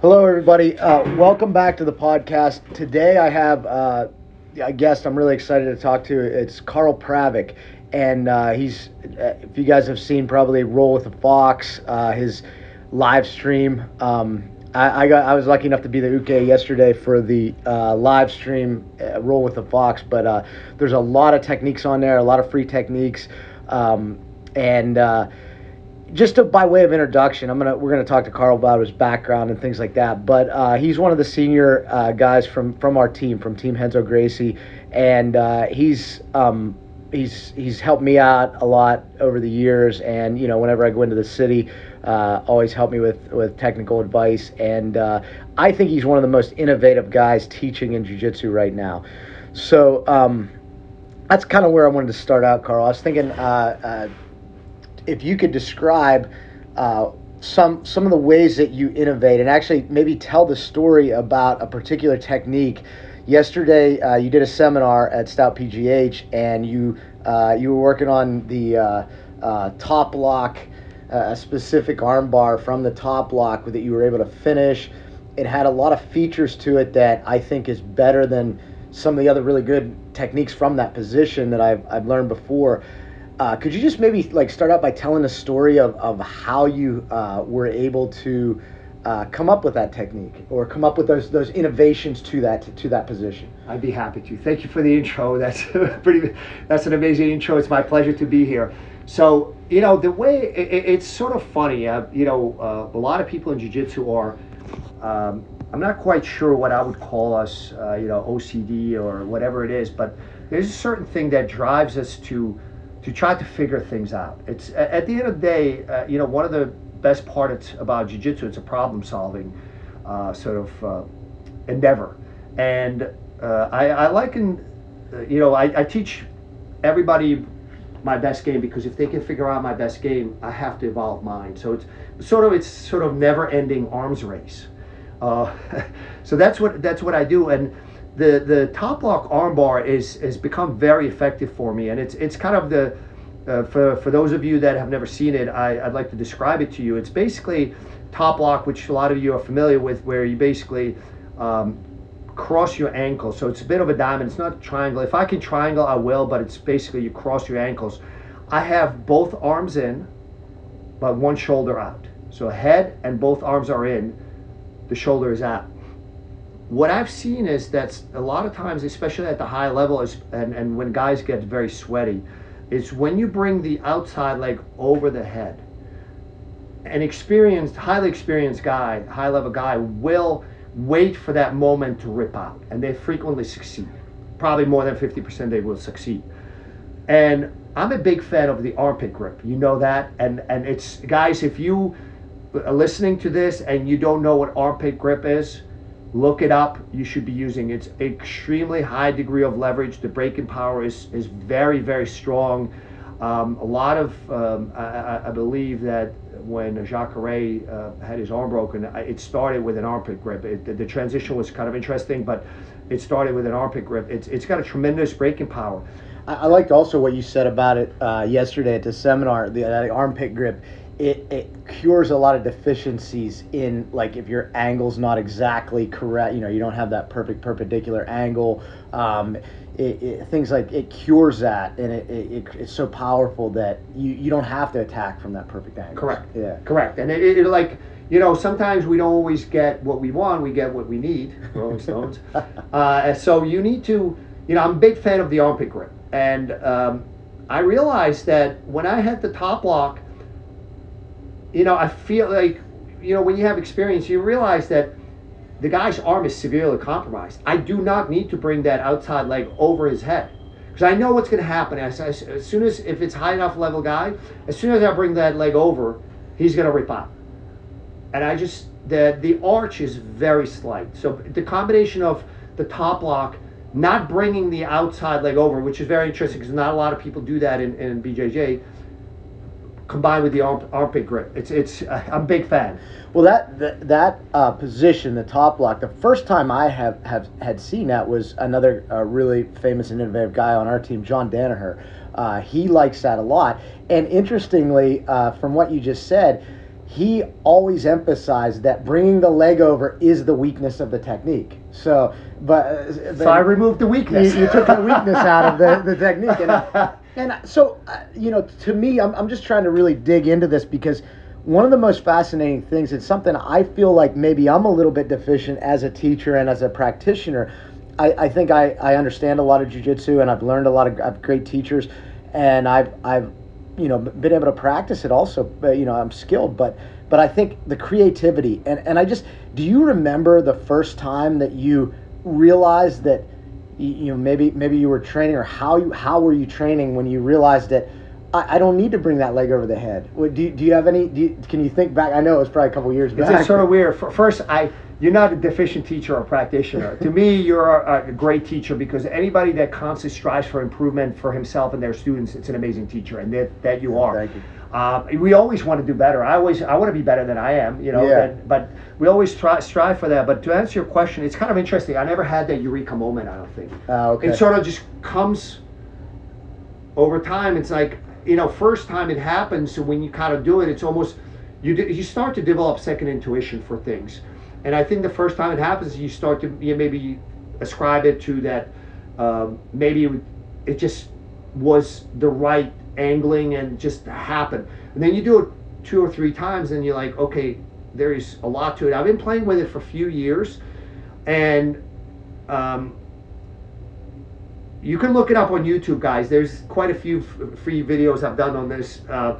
Hello, everybody. Uh, welcome back to the podcast. Today, I have uh, a guest I'm really excited to talk to. It's Carl Pravec, and uh, he's, uh, if you guys have seen, probably Roll with the Fox, uh, his live stream. Um, I, I, got, I was lucky enough to be the UK yesterday for the uh, live stream Roll with the Fox, but there's a lot of techniques on there, a lot of free techniques, um, and just to, by way of introduction, I'm gonna we're gonna talk to Carl about his background and things like that. But uh, he's one of the senior uh, guys from from our team, from Team Renzo Gracie, and uh, he's um, he's he's helped me out a lot over the years. And you know, whenever I go into the city, uh, always help me with with technical advice. And uh, I think he's one of the most innovative guys teaching in jiu-jitsu right now. So. Um, that's kind of where I wanted to start out, Carl. I was thinking uh, if you could describe uh, some some of the ways that you innovate and actually maybe tell the story about a particular technique. Yesterday, uh, you did a seminar at Stout PGH, and you uh, you were working on the uh, uh, top lock, uh, a specific armbar from the top lock that you were able to finish. It had a lot of features to it that I think is better than some of the other really good techniques from that position that I've, I've learned before. Uh, could you just maybe like start out by telling a story of, of how you uh, were able to uh, come up with that technique or come up with those those innovations to that to, that position? I'd be happy to. Thank you for the intro. That's pretty. That's an amazing intro. It's my pleasure to be here. So you know the way it, it's sort of funny. Uh, you know uh, a lot of people in jiu-jitsu are. Um, I'm not quite sure what I would call us. Uh, you know OCD or whatever it is, but there's a certain thing that drives us to to try to figure things out. It's at the end of the day, uh, you know, one of the best parts about jiu-jitsu, it's a problem-solving uh, sort of uh, endeavor, and uh, I, I liken, uh, you know, I, I, teach everybody my best game because if they can figure out my best game, I have to evolve mine. So it's sort of it's sort of never-ending arms race. Uh, so that's what that's what I do, and the the top lock armbar is has become very effective for me, and it's it's kind of the uh, for for those of you that have never seen it, I, I'd like to describe it to you. It's basically top lock, which a lot of you are familiar with, where you basically um, cross your ankles. So it's a bit of a diamond. It's not a triangle. If I can triangle, I will, but it's basically you cross your ankles. I have both arms in, but one shoulder out. So head and both arms are in, the shoulder is out what I've seen is that a lot of times, especially at the high level, is and, and when guys get very sweaty, is when you bring the outside leg over the head. An experienced, highly experienced guy, high level guy, will wait for that moment to rip out, and they frequently succeed. Probably more than 50% they will succeed. And I'm a big fan of the armpit grip. You know that, and and it's guys. If you are listening to this and you don't know what armpit grip is, Look it up. You should be using it's extremely high degree of leverage. The breaking power is is very very strong. Um, a lot of um, I, I, believe that when Jacare uh, had his arm broken, it started with an armpit grip. It, the, the, transition was kind of interesting, but it started with an armpit grip. It's it's got a tremendous breaking power. I, I liked also what you said about it uh, yesterday at the seminar. The, the armpit grip it, it cures a lot of deficiencies in like if your angle's not exactly correct you know you don't have that perfect perpendicular angle um, it, it, things like it cures that and it, it, it's so powerful that you, you don't have to attack from that perfect angle. Correct. Yeah. Correct. And it, it, like you know sometimes we don't always get what we want we get what we need rolling stones. Uh, so you need to you know i'm a big fan of the armpit grip. And um, i realized that when i had the top lock you know, I feel like, you know, when you have experience, you realize that the guy's arm is severely compromised. I do not need to bring that outside leg over his head because I know what's going to happen. As, as, as, soon as, if it's high enough level guy, as soon as I bring that leg over, he's going to rip out. And I just, the, the arch is very slight. So the combination of the top lock, not bringing the outside leg over, which is very interesting because not a lot of people do that in, in BJJ combined with the arm, armpit grip. It's it's I'm a big fan. Well, that that, that uh, position, the top lock, the first time I have, have had seen that was another uh, really famous and innovative guy on our team, John Danaher. Uh, he likes that a lot. And interestingly, uh, from what you just said, he always emphasized that bringing the leg over is the weakness of the technique. So, but uh, so I removed the weakness. You, you took the weakness out of the, the technique, and, and so uh, you know, to me, I'm I'm just trying to really dig into this because one of the most fascinating things it's something i feel like maybe i'm a little bit deficient as a teacher and as a practitioner. I, I think I, I understand a lot of jiu-jitsu and i've learned a lot of, of great teachers and i've i've you know been able to practice it also you know i'm skilled but but i think the creativity and and i just do you remember the first time that you realized that you know maybe maybe you were training or how you how were you training when you realized that I, I don't need to bring that leg over the head. What, do, you, do you have any? Do you, can you think back? I know it was probably a couple years back. It's sort of weird. First, I you're not a deficient teacher or practitioner. to me, you're a, a, great teacher because anybody that constantly strives for improvement for himself and their students, it's an amazing teacher, and that, that you are. Thank you. Uh, we always want to do better. I always I want to be better than I am, you know. Yeah. That, but we always try strive for that. But to answer your question, it's kind of interesting. I never had that eureka moment. I don't think. Uh, okay. It sort of just comes over time. It's like you know, first time it happens, so when you kind of do it, it's almost you you start to develop second intuition for things, and I think the first time it happens, you start to you maybe ascribe it to that um, maybe it just was the right angling and just happened, and then you do it two or three times, and you're like, okay, there is a lot to it. I've been playing with it for a few years, and um, you can look it up on YouTube, guys. There's quite a few free videos I've done on this. Uh,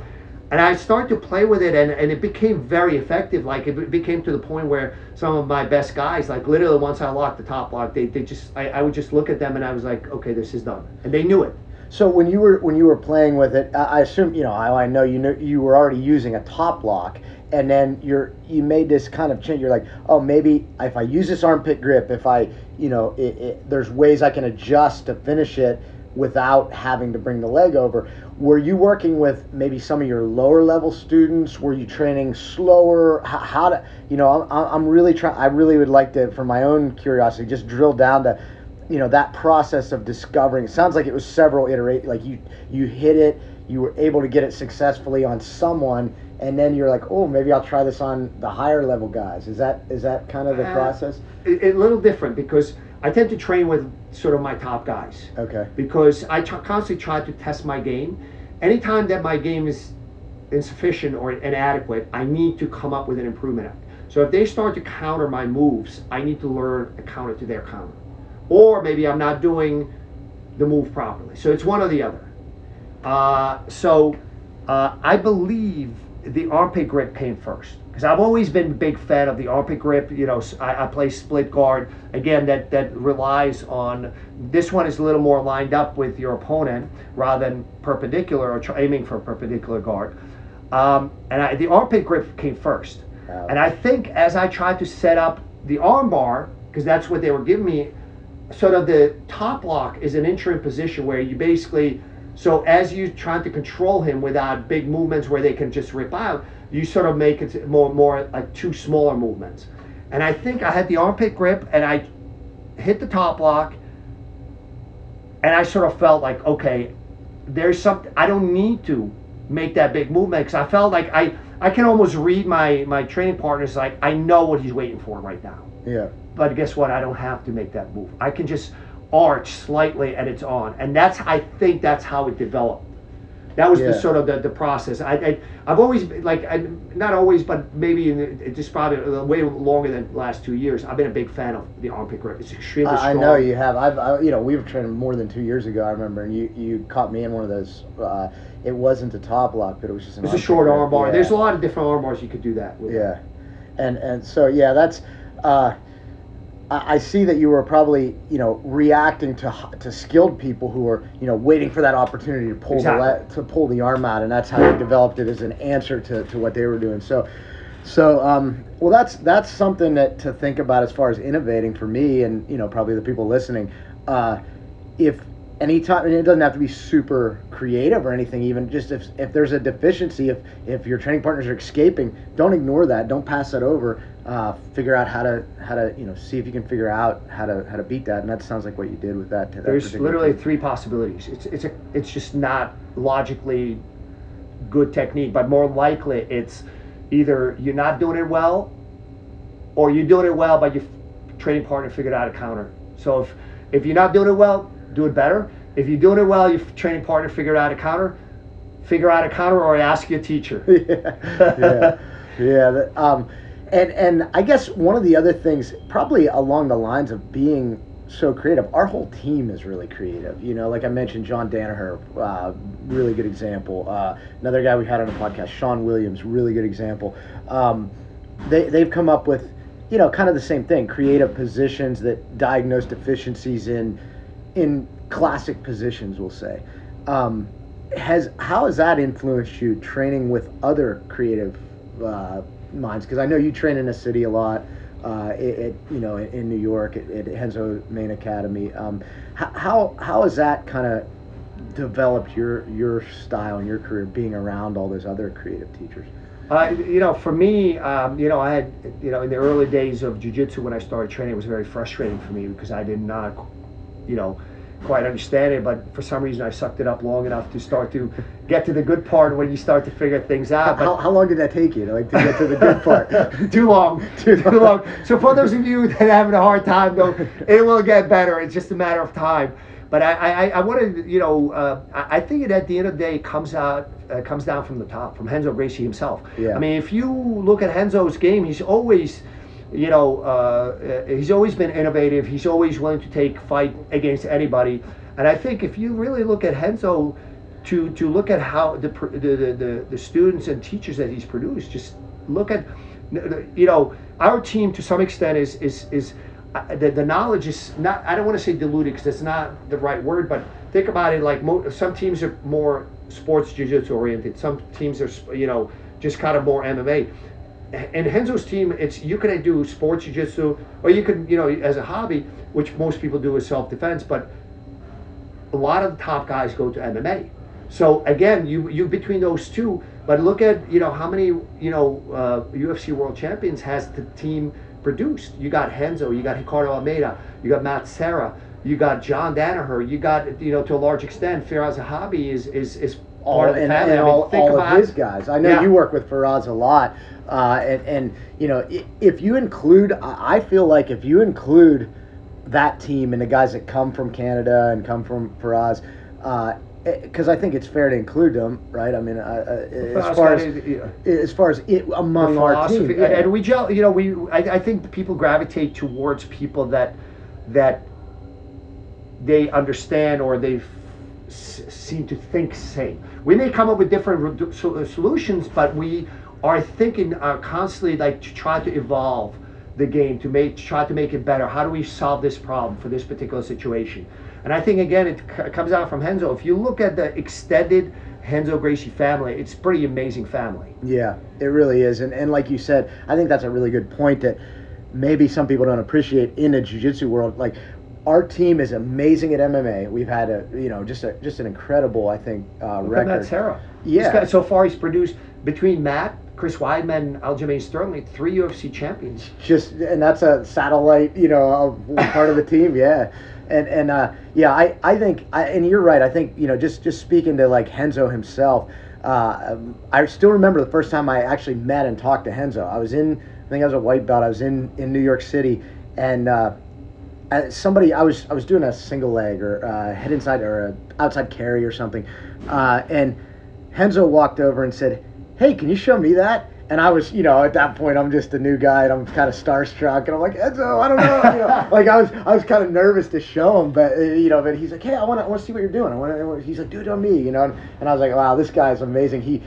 and I started to play with it, and, and it became very effective. Like it became to the point where some of my best guys, like literally once I locked the top lock, they, they just I, I would just look at them and I was like, okay, this is done, and they knew it. So when you were when you were playing with it, I assume you know I, I know you know you were already using a top lock, and then you're you made this kind of change. You're like, oh, maybe if I use this armpit grip, if I you know it, it, there's ways I can adjust to finish it without having to bring the leg over. Were you working with maybe some of your lower level students? Were you training slower? How, how to you know I'm, I'm really trying. I really would like to, for my own curiosity, just drill down to you know that process of discovering it sounds like it was several iterate like you you hit it you were able to get it successfully on someone and then you're like oh maybe i'll try this on the higher level guys is that is that kind of the Uh, process A, a little different because I tend to train with sort of my top guys. okay because I tr- constantly try to test my game. Anytime that my game is insufficient or inadequate, I need to come up with an improvement. So if they start to counter my moves, I need to learn a counter to their counter. Or maybe I'm not doing the move properly. So it's one or the other. Uh, so uh, I believe the armpit grip came first because I've always been a big fan of the armpit grip. You know, I play split guard again. That that relies on this one is a little more lined up with your opponent rather than perpendicular or aiming for a perpendicular guard. Um, and I, the armpit grip came first. Wow. And I think as I tried to set up the arm bar, because that's what they were giving me, sort of the top lock is an interim position where you basically so as you trying to control him without big movements where they can just rip out you sort of make it more more like two smaller movements and i think i had the armpit grip and i hit the top lock and i sort of felt like okay there's something i don't need to make that big movement because i felt like i i can almost read my my training partners like i know what he's waiting for right now yeah but guess what? I don't have to make that move. I can just arch slightly and it's on. And that's I think that's how it developed. That was Yeah. the sort of the, the process. I, I I've always been- like I, not always, but maybe in just probably way longer than the last two years. I've been a big fan of the armpit grip. It's extremely I, I know you have i've I, you know we were training more than two years ago i remember and you you caught me in one of those uh, it wasn't a top lock but it was just an It's a short grip. arm bar. Yeah. There's a lot of different arm bars you could do that with. Yeah, and and so yeah, that's. Uh, I see that you were probably you know reacting to to skilled people who are you know waiting for that opportunity to pull the to pull the arm out, and that's how you developed it as an answer to, to what they were doing. So, so um, well, that's that's something that to think about as far as innovating for me, and you know probably the people listening. Uh, if anytime and it doesn't have to be super creative or anything even just if, if there's a deficiency if if your training partners are escaping don't ignore that don't pass that over uh, figure out how to how to you know see if you can figure out how to how to beat that and that sounds like what you did with that, that There's literally thing. three possibilities. It's it's a it's just not logically good technique, but more likely it's either you're not doing it well, or you're doing it well, but your training partner figured out a counter. So if if you're not doing it well, do it better. If you're doing it well, your training partner figured out a counter. Figure out a counter, or ask your teacher. yeah, yeah, yeah. that- Um, and and I guess one of the other things, probably along the lines of being so creative, our whole team is really creative. You know, like I mentioned, John Danaher, uh, really good example. Uh, another guy we had on the podcast, Shawn Williams, really good example. Um, they they've come up with, you know, kind of the same thing, creative positions that diagnose deficiencies in in classic positions, we'll say. Um, has how has that influenced you training with other creative uh, minds? Because I know you train in a city a lot. Uh, it, it, you know, in New York at, at Henzo Main Academy. Um, how how has that kind of developed your your style and your career being around all those other creative teachers? Uh, you know, for me, um, you know, I had, you know, in the early days of jujitsu when I started training, it was very frustrating for me because I did not, you know, quite understand it. But for some reason, I sucked it up long enough to start to get to the good part when you start to figure things out. But How, how long did that take you to like to get to the good part? too long, too, long. So for those of you that are having a hard time, though, it will get better. It's just a matter of time. But I, I, I want to, you know, uh, I I think it at the end of the day comes out, uh, comes down from the top, from Henzo Gracie himself. Yeah. I mean, if you look at Henzo's game, he's always, you know, uh, he's always been innovative. He's always willing to take fight against anybody. And I think if you really look at Henzo, to to look at how the the the, the, the students and teachers that he's produced, just look at, you know, our team to some extent is is is. Uh, the, the knowledge is not i don't want to say diluted because that's not the right word but think about it like mo- some teams are more sports jiu-jitsu oriented some teams are you know just kind of more mma and Henzo's team, it's you can do sports jiu-jitsu, or you can, you know, as a hobby, which most people do as self-defense, but a lot of the top guys go to MMA. So again, you you between those two, but look at you know how many you know uh, UFC world champions has the team produced. You got Henzo, you got Ricardo Almeida, you got Matt Serra, you got John Danaher, you got you know to a large extent Firas Zahabi is is is all, and, and I mean, all, all of his guys. I know Yeah. you work with Firas a lot, uh, and, and you know if you include, I feel like if you include that team and the guys that come from Canada and come from Firas, because I think it's fair to include them, right? I mean, uh, uh, as far as yeah. as far as it among our team, yeah. and, and we gel. You know, we I, I think people gravitate towards people that that they understand or they s- seem to think same. We may come up with different uh, solutions, but we are thinking uh, constantly like to try to evolve the game to make to try to make it better. How do we solve this problem for this particular situation? And I think again, it comes out from Henzo. If you look at the extended Henzo Gracie family, it's pretty amazing family. Yeah, it really is. And, and like you said, I think that's a really good point that maybe some people don't appreciate in the jiu-jitsu world. Like our team is amazing at MMA. We've had a, you know, just a just an incredible, I think, uh, Look at record. Matt Serra. Yeah. Guy- so far, he's produced between Matt, Chris Weidman, Aljamain Sterling, three UFC champions. just and that's a satellite you know part of the team yeah and and uh yeah i i think I, and you're right i think you know just just speaking to like henzo himself uh i still remember the first time i actually met and talked to henzo i was in i think i was a white belt i was in in new york city and uh uh, somebody I was I was doing a single leg or uh, head inside or a outside carry or something, uh, and Henzo walked over and said, "Hey, can you show me that?" And I was, you know, at that point, I'm just a new guy, and I'm kind of starstruck, and I'm like, Enzo, I don't know, you know, like I was, I was kind of nervous to show him, but uh, you know, but he's like, hey, I want to, I want to see what you're doing. I want to, he's like, do it on me, you know, and, and I was like, wow, this guy's amazing. He,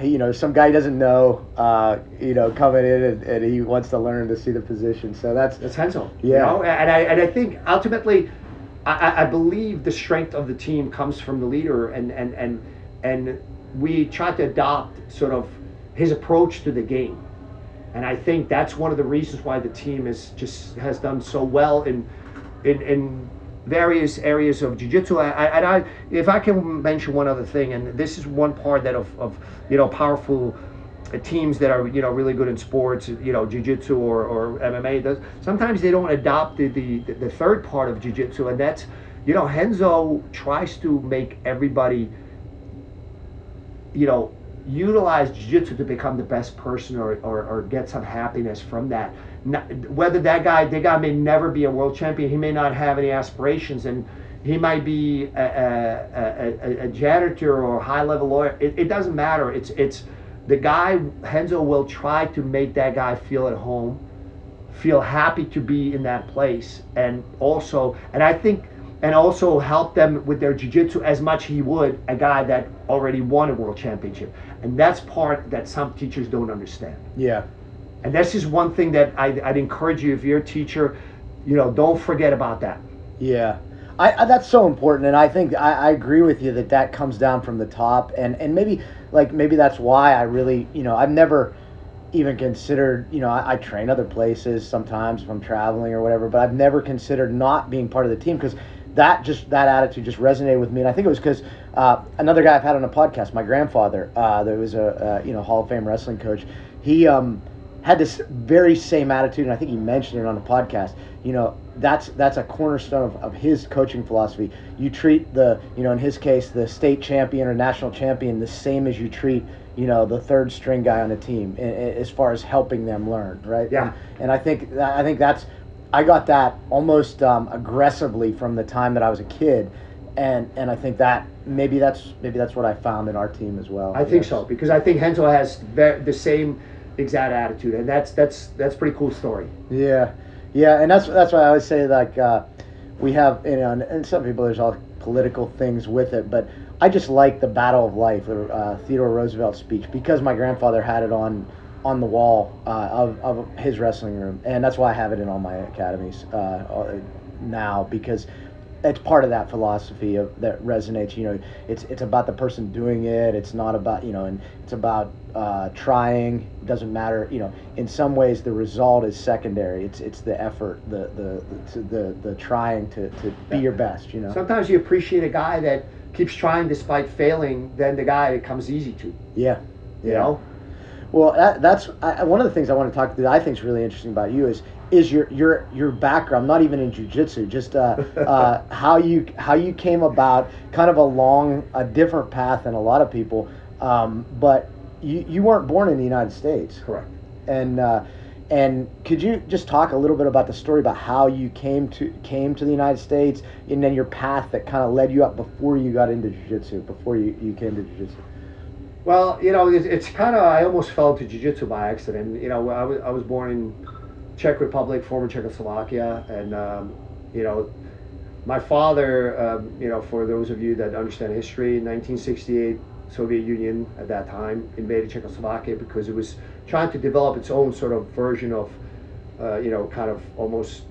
he, you know, some guy doesn't know, uh, you know, coming in and, and he wants to learn to see the position. So that's, That's Henzo. Yeah. You know? And I and I think ultimately, I, I- I believe the strength of the team comes from the leader, and and and and we try to adopt sort of his approach to the game. And I think that's one of the reasons why the team is just has done so well in in, in various areas of jiu-jitsu and I, if I can mention one other thing, and this is one part that of, of you know powerful teams that are you know really good in sports, you know jiu-jitsu or, or MMA, does sometimes they don't adopt the, the the third part of jiu-jitsu, and that's you know Henzo tries to make everybody you know utilize jiu-jitsu to become the best person or, or, or get some happiness from that. Whether that guy, that guy may never be a world champion, he may not have any aspirations, and he might be a, a, a, a janitor or a high-level lawyer. It, it doesn't matter. It's it's the guy Henzo will try to make that guy feel at home, feel happy to be in that place, and also, and I think and also help them with their jiu-jitsu as much he would a guy that already won a world championship and that's part that some teachers don't understand Yeah. And this is one thing that I'd, I'd encourage you if you're a teacher you know don't forget about that Yeah. I, I that's so important, and I think I, I agree with you that that comes down from the top, and and maybe like maybe that's why I really you know I've never even considered you know I, I train other places sometimes if I'm traveling or whatever, but I've never considered not being part of the team because that just that attitude just resonated with me, and I think it was because uh, another guy I've had on a podcast, my grandfather, uh, there was a, a you know Hall of Fame wrestling coach, he um had this very same attitude, and I think he mentioned it on the podcast. You know, that's that's a cornerstone of, of his coaching philosophy. You treat the, you know, in his case, the state champion or national champion the same as you treat, you know, the third string guy on a team, i- i- as far as helping them learn, right? Yeah. And, and I think I think that's, I got that almost um, aggressively from the time that I was a kid, and and I think that maybe that's maybe that's what I found in our team as well. I think Yes. so because I think Henzo has the same exact attitude, and that's that's that's pretty cool story. Yeah, yeah, and that's that's why I always say like uh, we have you know, and, and some people there's all political things with it, but I just like the battle of life, the uh, Theodore Roosevelt speech, because my grandfather had it on on the wall uh, of of his wrestling room, and that's why I have it in all my academies uh, uh, now because it's part of that philosophy of that resonates. You know, it's it's about the person doing it. It's not about you know, and it's about uh, trying. It doesn't matter. You know, in some ways the result is secondary. It's it's the effort, the the the the, the trying to, to be your best. You know. Sometimes you appreciate a guy that keeps trying despite failing than the guy that comes easy to. yeah. You know. Well, that, that's I, one of the things I want to talk that I think is really interesting about you is is your your your background, not even in jujitsu, just uh, uh, how you how you came about, kind of along a different path than a lot of people, um, but you you weren't born in the United States, Correct. and uh, and could you just talk a little bit about the story about how you came to came to the United States, and then your path that kind of led you up before you got into jujitsu, before you, you came to jujitsu. Well, you know, it's, it's kind of I almost fell into jiu-jitsu by accident. You know, I was I was born in Czech Republic, former Czechoslovakia, and um, you know, my father. Um, you know, for those of you that understand history, 1968 Soviet Union at that time invaded Czechoslovakia because it was trying to develop its own sort of version of, uh, you know, kind of almost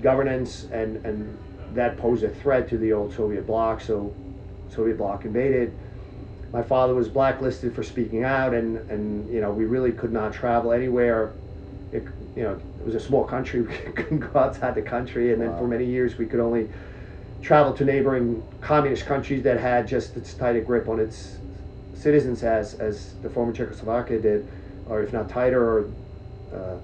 governance, and and that posed a threat to the old Soviet bloc. So, Soviet bloc invaded my father was blacklisted for speaking out and and you know we really could not travel anywhere. It, you know it was a small country we couldn't go outside the country. And then Wow. for many years we could only travel to neighboring communist countries that had just as tight a grip on its citizens as as the former Czechoslovakia did or if not tighter or uh,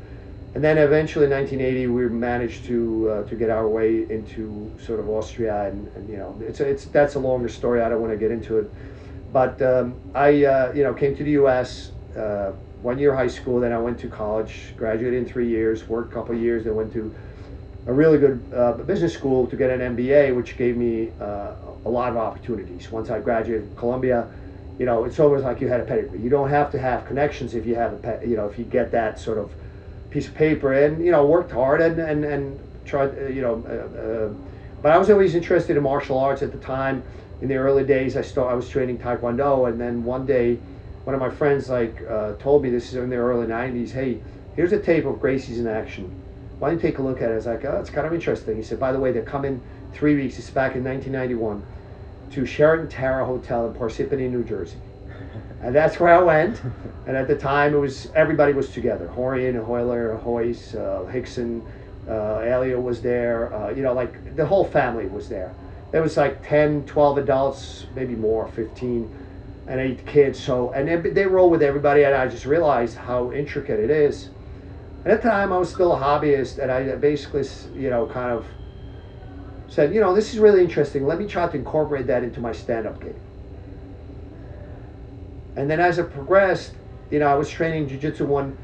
and then eventually in 1980 we managed to uh, to get our way into sort of Austria and, and you know it's a, it's that's a longer story. I don't want to get into it but um, I, uh, you know, came to the U.S. Uh, one year high school, then I went to college, graduated in three years, worked a couple years, then went to a really good uh, business school to get an MBA, which gave me uh, a lot of opportunities. Once I graduated from Columbia, you know, it's almost like you had a pedigree. You don't have to have connections if you have a, you know, if you get that sort of piece of paper and you know worked hard and and and tried, uh, you know. Uh, uh, but I was always interested in martial arts at the time. In the early days, I start I was training Taekwondo, and then one day, one of my friends like uh, told me this is in the early '90s. Hey, here's a tape of Gracie's in action. Why don't you take a look at it? I was like, oh, it's kind of interesting. He said, by the way, they're coming three weeks. It's back in 1991 to Sheraton Tara Hotel in Parsippany, New Jersey. And that's where I went. And at the time, it was everybody was together. Horian, Hoyler, Hoyce, uh, Hickson, uh, Elliot was there. Uh, you know, like the whole family was there. There was like 10, 12 adults, maybe more, 15, and eight kids. So, and they, they roll with everybody. And I just realized how intricate it is. And at the time, I was still a hobbyist, and I basically, you know, kind of said, you know, this is really interesting. Let me try to incorporate that into my stand-up game. And then as it progressed, you know, I was training jujitsu one,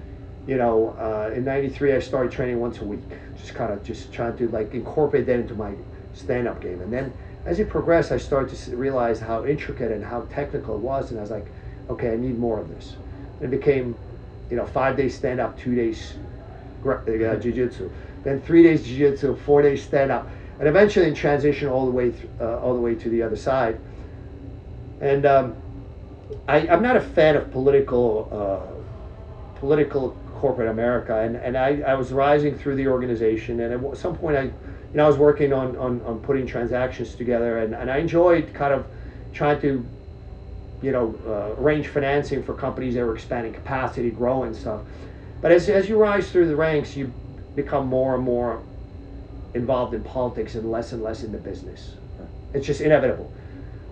you know, uh, in '93 I started training once a week, just kind of just trying to like incorporate that into my stand-up game. And then as it progressed, I started to realize how intricate and how technical it was, and I was like, okay, I need more of this. And it became, you know, five days stand-up, two days uh, jiu-jitsu, then three days jiu-jitsu, four days stand-up, and eventually in transition all the way th- uh, all the way to the other side. And um, I, am not a fan of political uh, political corporate America, and, and I, I was rising through the organization, and at some point I, you know, I was working on, on, on putting transactions together, and, and I enjoyed kind of trying to, you know, uh, arrange financing for companies that were expanding capacity, growing stuff. But as, as you rise through the ranks, you become more and more involved in politics and less and less in the business. It's just inevitable.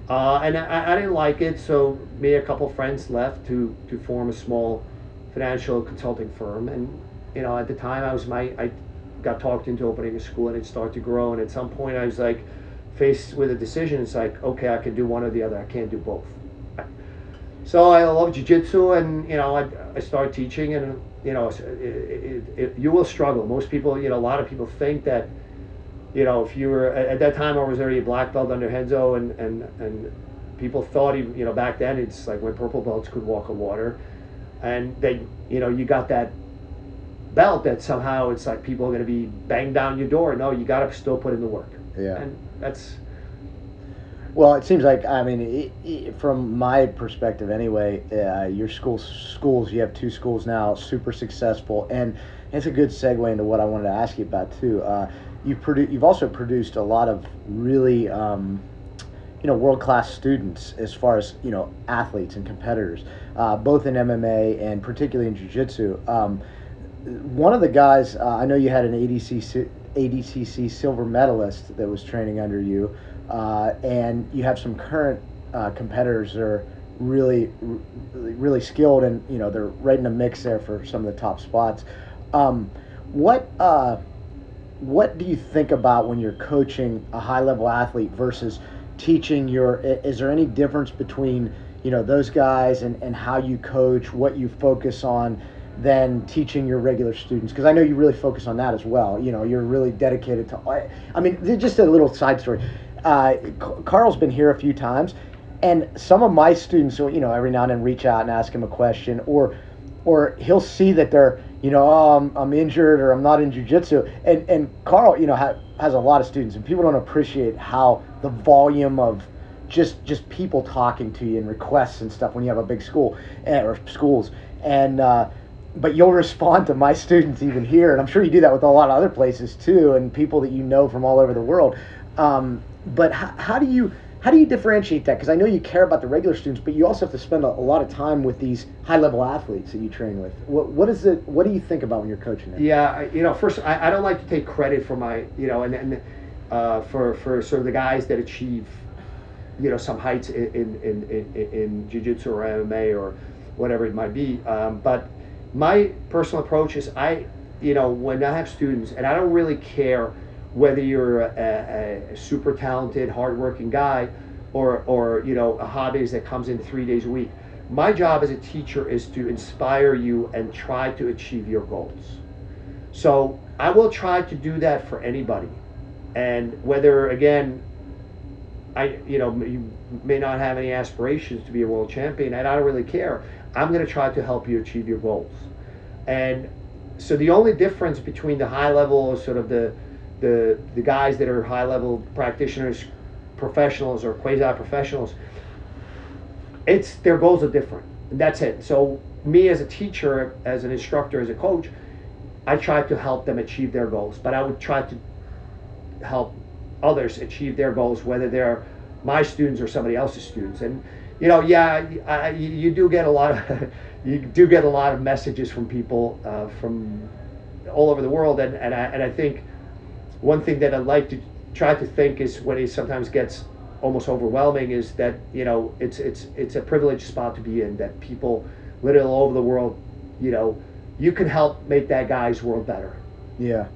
Uh, and I, I, didn't like it, so me and a couple friends left to, to form a small financial consulting firm. And you know, at the time, I was my I got talked into opening a school, and it started to grow. And at some point, I was like faced with a decision. It's like, okay, I can do one or the other. I can't do both. So I love jiu-jitsu, and you know, I, I started teaching, and you know, it, it, it, you will struggle. Most people, you know, a lot of people think that you know, if you were at that time, I was already a black belt under Renzo, and and and people thought he, you know, back then it's like when purple belts could walk on water, and they, you know, you got that belt that somehow it's like people are going to be banged down your door. No, you got to still put in the work. Yeah, and that's. Well, it seems like I mean, it, it, from my perspective, anyway, uh, your school schools you have two schools now, super successful, and it's a good segue into what I wanted to ask you about too. Uh, you've produced you've also produced a lot of really um, you know world class students as far as you know athletes and competitors, uh, both in MMA and particularly in jiu-jitsu. Um, one of the guys uh, I know you had an ADCC ADCC silver medalist that was training under you, uh, and you have some current uh, competitors that are really, really skilled and you know they're right in the mix there for some of the top spots. Um, what uh, what do you think about when you're coaching a high level athlete versus teaching your is there any difference between you know those guys and, and how you coach what you focus on than teaching your regular students because i know you really focus on that as well you know you're really dedicated to i mean just a little side story uh, carl's been here a few times and some of my students will you know every now and then reach out and ask him a question or or he'll see that they're you know, oh, I'm, I'm injured or I'm not in jujitsu. And, and Carl, you know, ha, has a lot of students, and people don't appreciate how the volume of just just people talking to you and requests and stuff when you have a big school eh, or schools. And uh, but you'll respond to my students even here, and I'm sure you do that with a lot of other places too, and people that you know from all over the world. Um, but how, how do you how do you differentiate that? Because I know you care about the regular students, but you also have to spend a, a lot of time with these high level athletes that you train with. What, what is it? What do you think about when you're coaching them? Yeah, you know, first I, I don't like to take credit for my, you know, and, and uh, for for sort of the guys that achieve, you know, some heights in in in, in, in jiu-jitsu or MMA or whatever it might be. Um, but my personal approach is I, you know, when I have students, and I don't really care whether you're a, a, super talented, hardworking guy or, or you know, a hobbyist that comes in three days a week. My job as a teacher is to inspire you and try to achieve your goals. So I will try to do that for anybody. And whether, again, I, you know, you may not have any aspirations to be a world champion, and I don't really care. I'm going to try to help you achieve your goals. And so the only difference between the high level, sort of the the the guys that are high level practitioners, professionals or quasi professionals, it's their goals are different. That's it. So me as a teacher, as an instructor, as a coach, I try to help them achieve their goals, but I would try to help others achieve their goals, whether they're my students or somebody else's students. And you know, yeah, I, you do get a lot of you do get a lot of messages from people uh, from all over the world, and and I, and I think one thing that I like to try to think is when it sometimes gets almost overwhelming is that you know it's it's it's a privileged spot to be in that people literally all over the world you know you can help make that guy's world better. Yeah.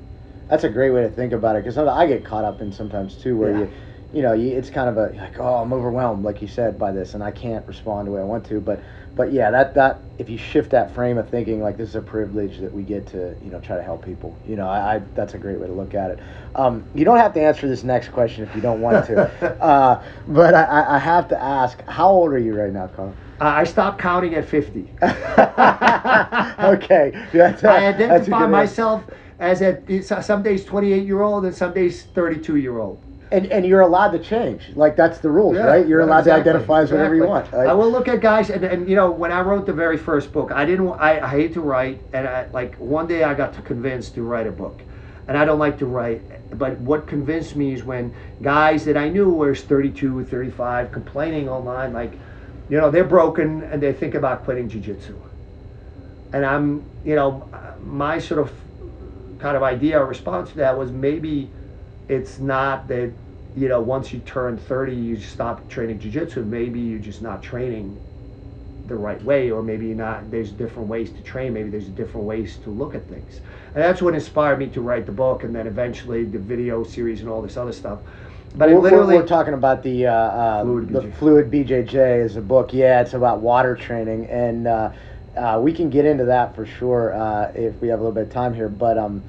That's a great way to think about it because i get caught up in sometimes too where yeah. you you know, it's kind of a like, oh, I'm overwhelmed, like you said, by this, and I can't respond the way I want to. But, but yeah, that that if you shift that frame of thinking, like this is a privilege that we get to, you know, try to help people. You know, I, I that's a great way to look at it. Um, you don't have to answer this next question if you don't want to, uh, but I, I have to ask, how old are you right now, Carl? Uh, I stopped counting at 50. okay, that's a, I that's identify myself as a some days 28 year old and some days 32 year old. And, and you're allowed to change. Like that's the rules, right? You're allowed exactly, to identify as whatever you want. exactly. I will look at guys, and, and you know, when I wrote the very first book, I didn't. I, I hate to write, and I, like one day I got to convince to write a book, and I don't like to write. But what convinced me is when guys that I knew were 32, 35, complaining online, like, you know, they're broken and they think about quitting jujitsu. And I'm, you know, my sort of kind of idea or response to that was maybe it's not that you know once you turn 30 you stop training jiu-jitsu maybe you're just not training the right way or maybe not there's different ways to train maybe there's different ways to look at things and that's what inspired me to write the book and then eventually the video series and all this other stuff but we're, literally we're, talking about the uh, uh, Fluid the BJJ. fluid BJJ is a book. Yeah, it's about water training, and uh, uh, we can get into that for sure uh, if we have a little bit of time here. But um,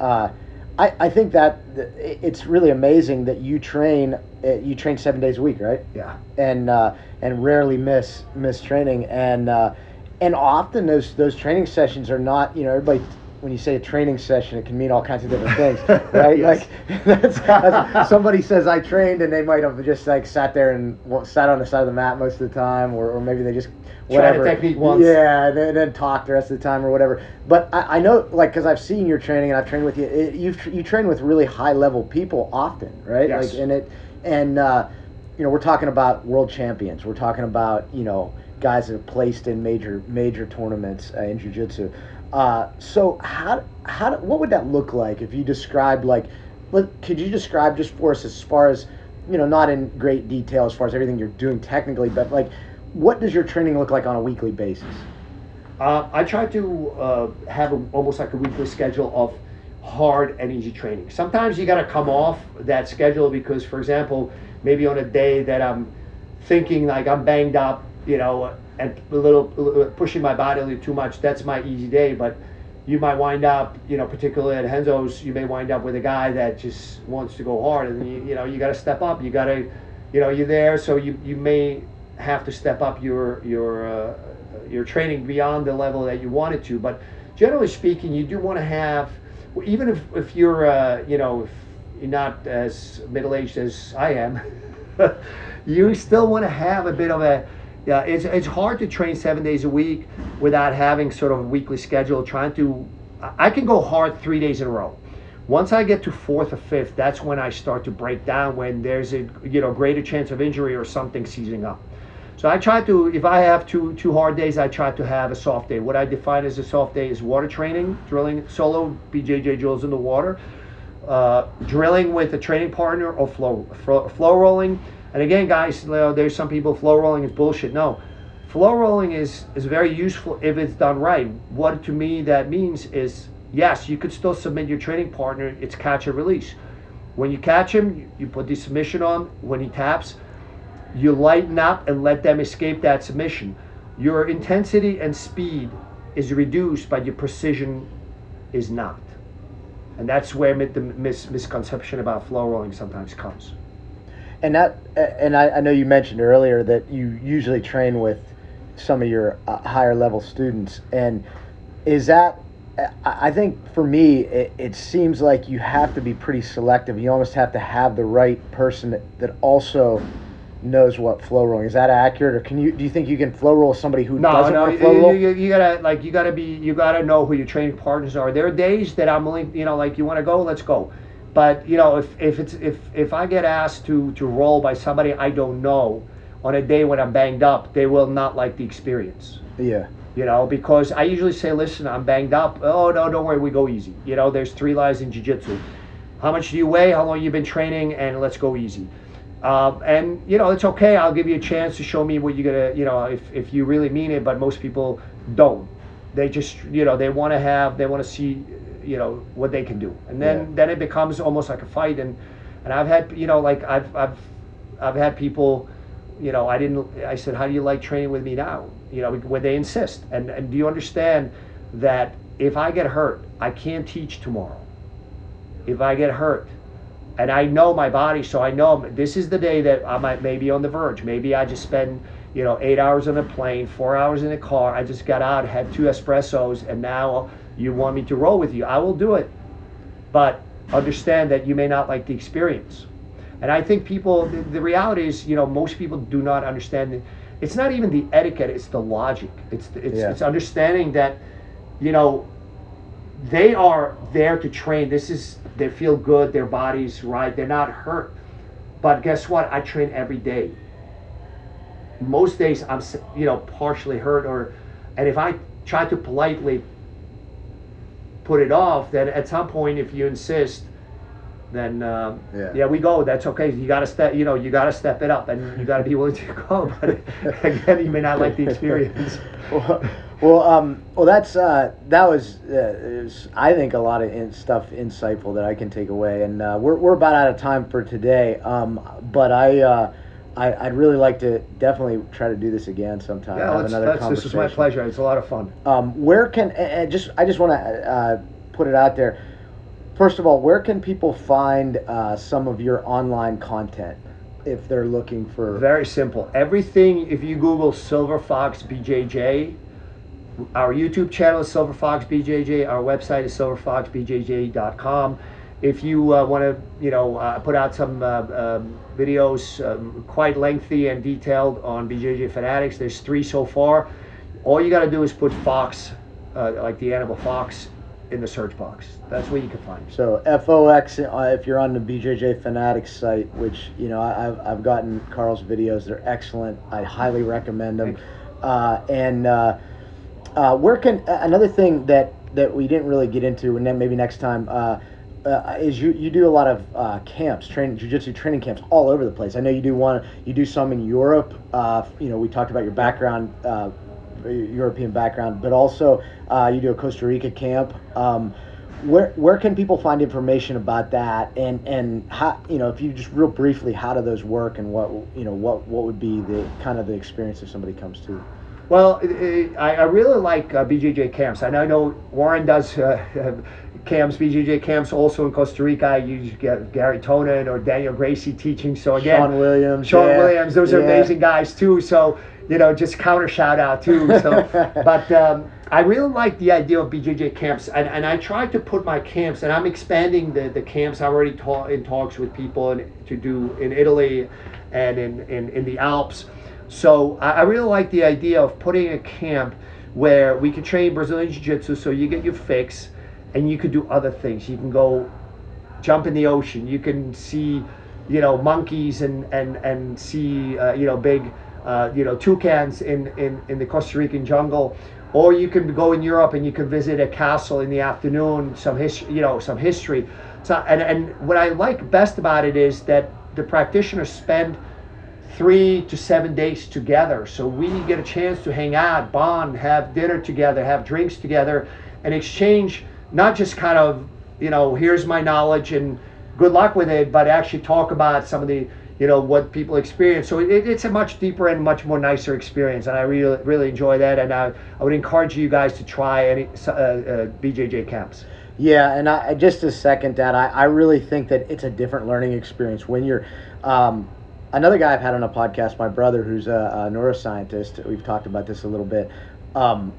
uh, I I think that it's really amazing that you train uh, you train seven days a week, right? yeah and uh, and rarely miss miss training and uh, and often those those training sessions are not you know everybody when you say a training session it can mean all kinds of different things right Yes. like that's, that's- somebody says I trained and they might have just like sat there and wa- sat on the side of the mat most of the time or, or maybe they just Tried a whatever technique once. yeah and then, then talk the rest of the time or whatever but I, I know like because I've seen your training and I've trained with you it, you you train with really high level people often right Yes. like and it and uh, you know, we're talking about world champions. We're talking about you know guys that have placed in major major tournaments uh, in jiu-jitsu. Uh, so how how what would that look like if you described like, let, could you describe just for us as far as you know, not in great detail as far as everything you're doing technically, but like, what does your training look like on a weekly basis? Uh, I try to uh, have a, almost like a weekly schedule of hard easy training. Sometimes you got to come off that schedule because, for example, maybe on a day that I'm thinking like I'm banged up, you know, and a little uh, pushing my body a little too much, that's my easy day. But you might wind up, you know, particularly at Henzo's, you may wind up with a guy that just wants to go hard, and you, you know, you got to step up. You got to, you know, you're there, so you you may have to step up your your uh, your training beyond the level that you wanted to. But generally speaking, you do want to have, even if if you're, uh, you know, if you're not as middle aged as I am, you still want to have a bit of a yeah, it's, it's hard to train seven days a week without having sort of a weekly schedule. Trying to, I can go hard three days in a row. Once I get to fourth or fifth, that's when I start to break down. When there's a you know greater chance of injury or something seizing up. So I try to, if I have two two hard days, I try to have a soft day. What I define as a soft day is water training, drilling solo BJJ drills in the water, uh, drilling with a training partner or flow flow, flow rolling. And again, guys, you know, there's some people flow rolling is bullshit. No, flow rolling is is very useful if it's done right. What to me that means is yes, you could still submit your training partner. It's catch and release. When you catch him, you, you put the submission on. When he taps, you lighten up and let them escape that submission. Your intensity and speed is reduced, but your precision is not. And that's where the mis- misconception about flow rolling sometimes comes. And that, and I, I know you mentioned earlier that you usually train with some of your uh, higher level students, and is that? I think for me, it, it seems like you have to be pretty selective. You almost have to have the right person that, that also knows what flow rolling. Is that accurate, or can you? Do you think you can flow roll somebody who No, doesn't no, you, flow roll? you, you gotta like you gotta be you gotta know who your training partners are. There are days that I'm willing, you know, like you want to go, let's go. But you know, if, if it's if if I get asked to to roll by somebody I don't know on a day when I'm banged up, they will not like the experience. yeah. You know, because I usually say, listen, I'm banged up. Oh no, don't worry, we go easy. You know, there's three lies in jiu-jitsu. How much do you weigh? How long you been training? And let's go easy. Um, and you know, it's okay. I'll give you a chance to show me what you're gonna, you know, if, if you really mean it. But most people don't. They just, you know, they want to have, they want to see, you know, what they can do. And then Yeah. then it becomes almost like a fight. And And I've had, you know, like I've, I've, I've had people, you know, I didn't, I said, how do you like training with me now? You know, when they insist. And, and do you understand that if I get hurt, I can't teach tomorrow. If I get hurt, and I know my body, so I know this is the day that I might maybe on the verge. Maybe I just spend, you know, eight hours on a plane, four hours in a car. I just got out, had two espressos, and now you want me to roll with you. I will do it. But understand that you may not like the experience. And I think people, the, the reality is, you know, most people do not understand. The, it's not even the etiquette; it's the logic. It's it's, yeah. it's understanding that, you know, they are there to train. This is they feel good, their body's right, they're not hurt. But guess what? I train every day. Most days I'm you know partially hurt or, and if I try to politely put it off, then at some point, if you insist, then um, yeah. yeah. we go. That's okay. You got to step. You know, you got to step it up, and you got to be willing to go. But again, you may not like the experience. well, well, um, well, that's uh, that was, uh, was, I think a lot of in, stuff insightful that I can take away, and uh, we're we're about out of time for today. Um, but I. Uh, I, would really like to definitely try to do this again sometime. Yeah, have another conversation. This is my pleasure. It's a lot of fun. Um, where can and just I just want to uh, put it out there. First of all, where can people find uh, some of your online content if they're looking for? Very simple. Everything. If you Google Silver Fox BJJ, our YouTube channel is Silver Fox BJJ. Our website is silverfoxbjj.com if you uh, want to, you know, uh, put out some uh, um, videos um, quite lengthy and detailed on BJJ Fanatics, there's three so far. All you got to do is put Fox, uh, like the animal fox, in the search box. That's where you can find. So FOX, uh, if you're on the BJJ Fanatics site, which you know I, have I've gotten Carl's videos, they're excellent. I highly recommend them. Uh, and where can another thing that that we didn't really get into, and then maybe next time uh, is you, you do a lot of uh, camps, training jiu-jitsu training camps all over the place. I know you do one, you do some in Europe. Uh, you know, we talked about your background, uh, European background, but also uh, you do a Costa Rica camp. Um, where where can people find information about that? And and how you know if you just real briefly, how do those work? And what you know what what would be the kind of the experience if somebody comes to? Well, it, it, I, I really like uh, BJJ camps. I know Warren does uh, camps, BJJ camps, also in Costa Rica. I use Gary Tonon or Daniel Gracie teaching. So again, Shawn Williams, Shawn yeah. Williams, those yeah. are amazing guys too. So you know, just counter shout out too. So, but um, I really like the idea of BJJ camps, and, and I try to put my camps, and I'm expanding the, the camps. I'm already ta- in talks with people and to do in Italy and in, in, in the Alps so I, I really like the idea of putting a camp where we can train Brazilian Jiu-Jitsu so you get your fix and you could do other things. You can go jump in the ocean. You can see, you know, monkeys and, and, and see, uh, you know, big, uh, you know, toucans in, in, in the Costa Rican jungle. Or you can go in Europe and you can visit a castle in the afternoon, some history, you know, some history. So, and, and what I like best about it is that the practitioners spend – three to seven days together. So we get a chance to hang out, bond, have dinner together, have drinks together, and exchange not just kind of, you know, here's my knowledge and good luck with it, but actually talk about some of the, you know, what people experience. So it, it's a much deeper and much more nicer experience, and I really really enjoy that. And I, I would encourage you guys to try any uh, uh, BJJ camps. Yeah, and I just to second that, I, I really think that it's a different learning experience when you're. Um, another guy I've had on a podcast, my brother, who's a, a neuroscientist. We've talked about this a little bit. Um,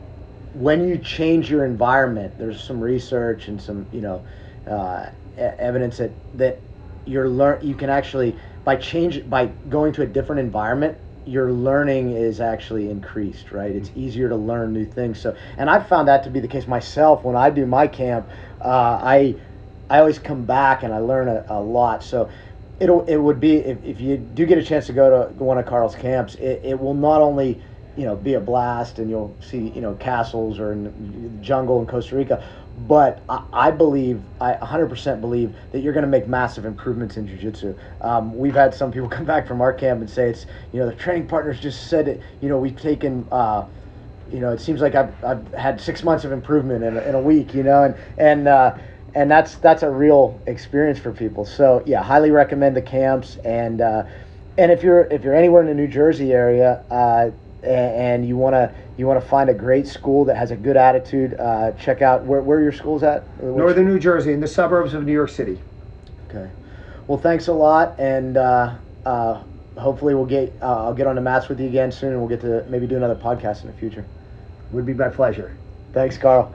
when you change your environment, there's some research and some you know uh, evidence that that you're learn you can actually by change by going to a different environment your learning is actually increased right? It's easier to learn new things. So and i've found that to be the case myself. When i do my camp uh, i i always come back and i learn a, a lot. So it'll it would be if, if you do get a chance to go to one of Carl's camps, it, it will not only you know be a blast and you'll see you know castles or in jungle in Costa Rica, but I, I believe I 100% believe that you're going to make massive improvements in jiu-jitsu. Um, we've had some people come back from our camp and say it's you know the training partners just said it you know we've taken. Uh, you know, it seems like I've, I've had six months of improvement in a, in a week, you know, and, and, uh, and that's that's a real experience for people. So yeah, highly recommend the camps and uh, and if you're if you're anywhere in the New Jersey area uh, and, you want to you want to find a great school that has a good attitude, uh, check out where where your school's at. Which- Northern New Jersey, in the suburbs of New York City. Okay. Well, thanks a lot, and uh, uh, hopefully we'll get uh, I'll get on the mats with you again soon, and we'll get to maybe do another podcast in the future. Would be my pleasure. Thanks, Carl.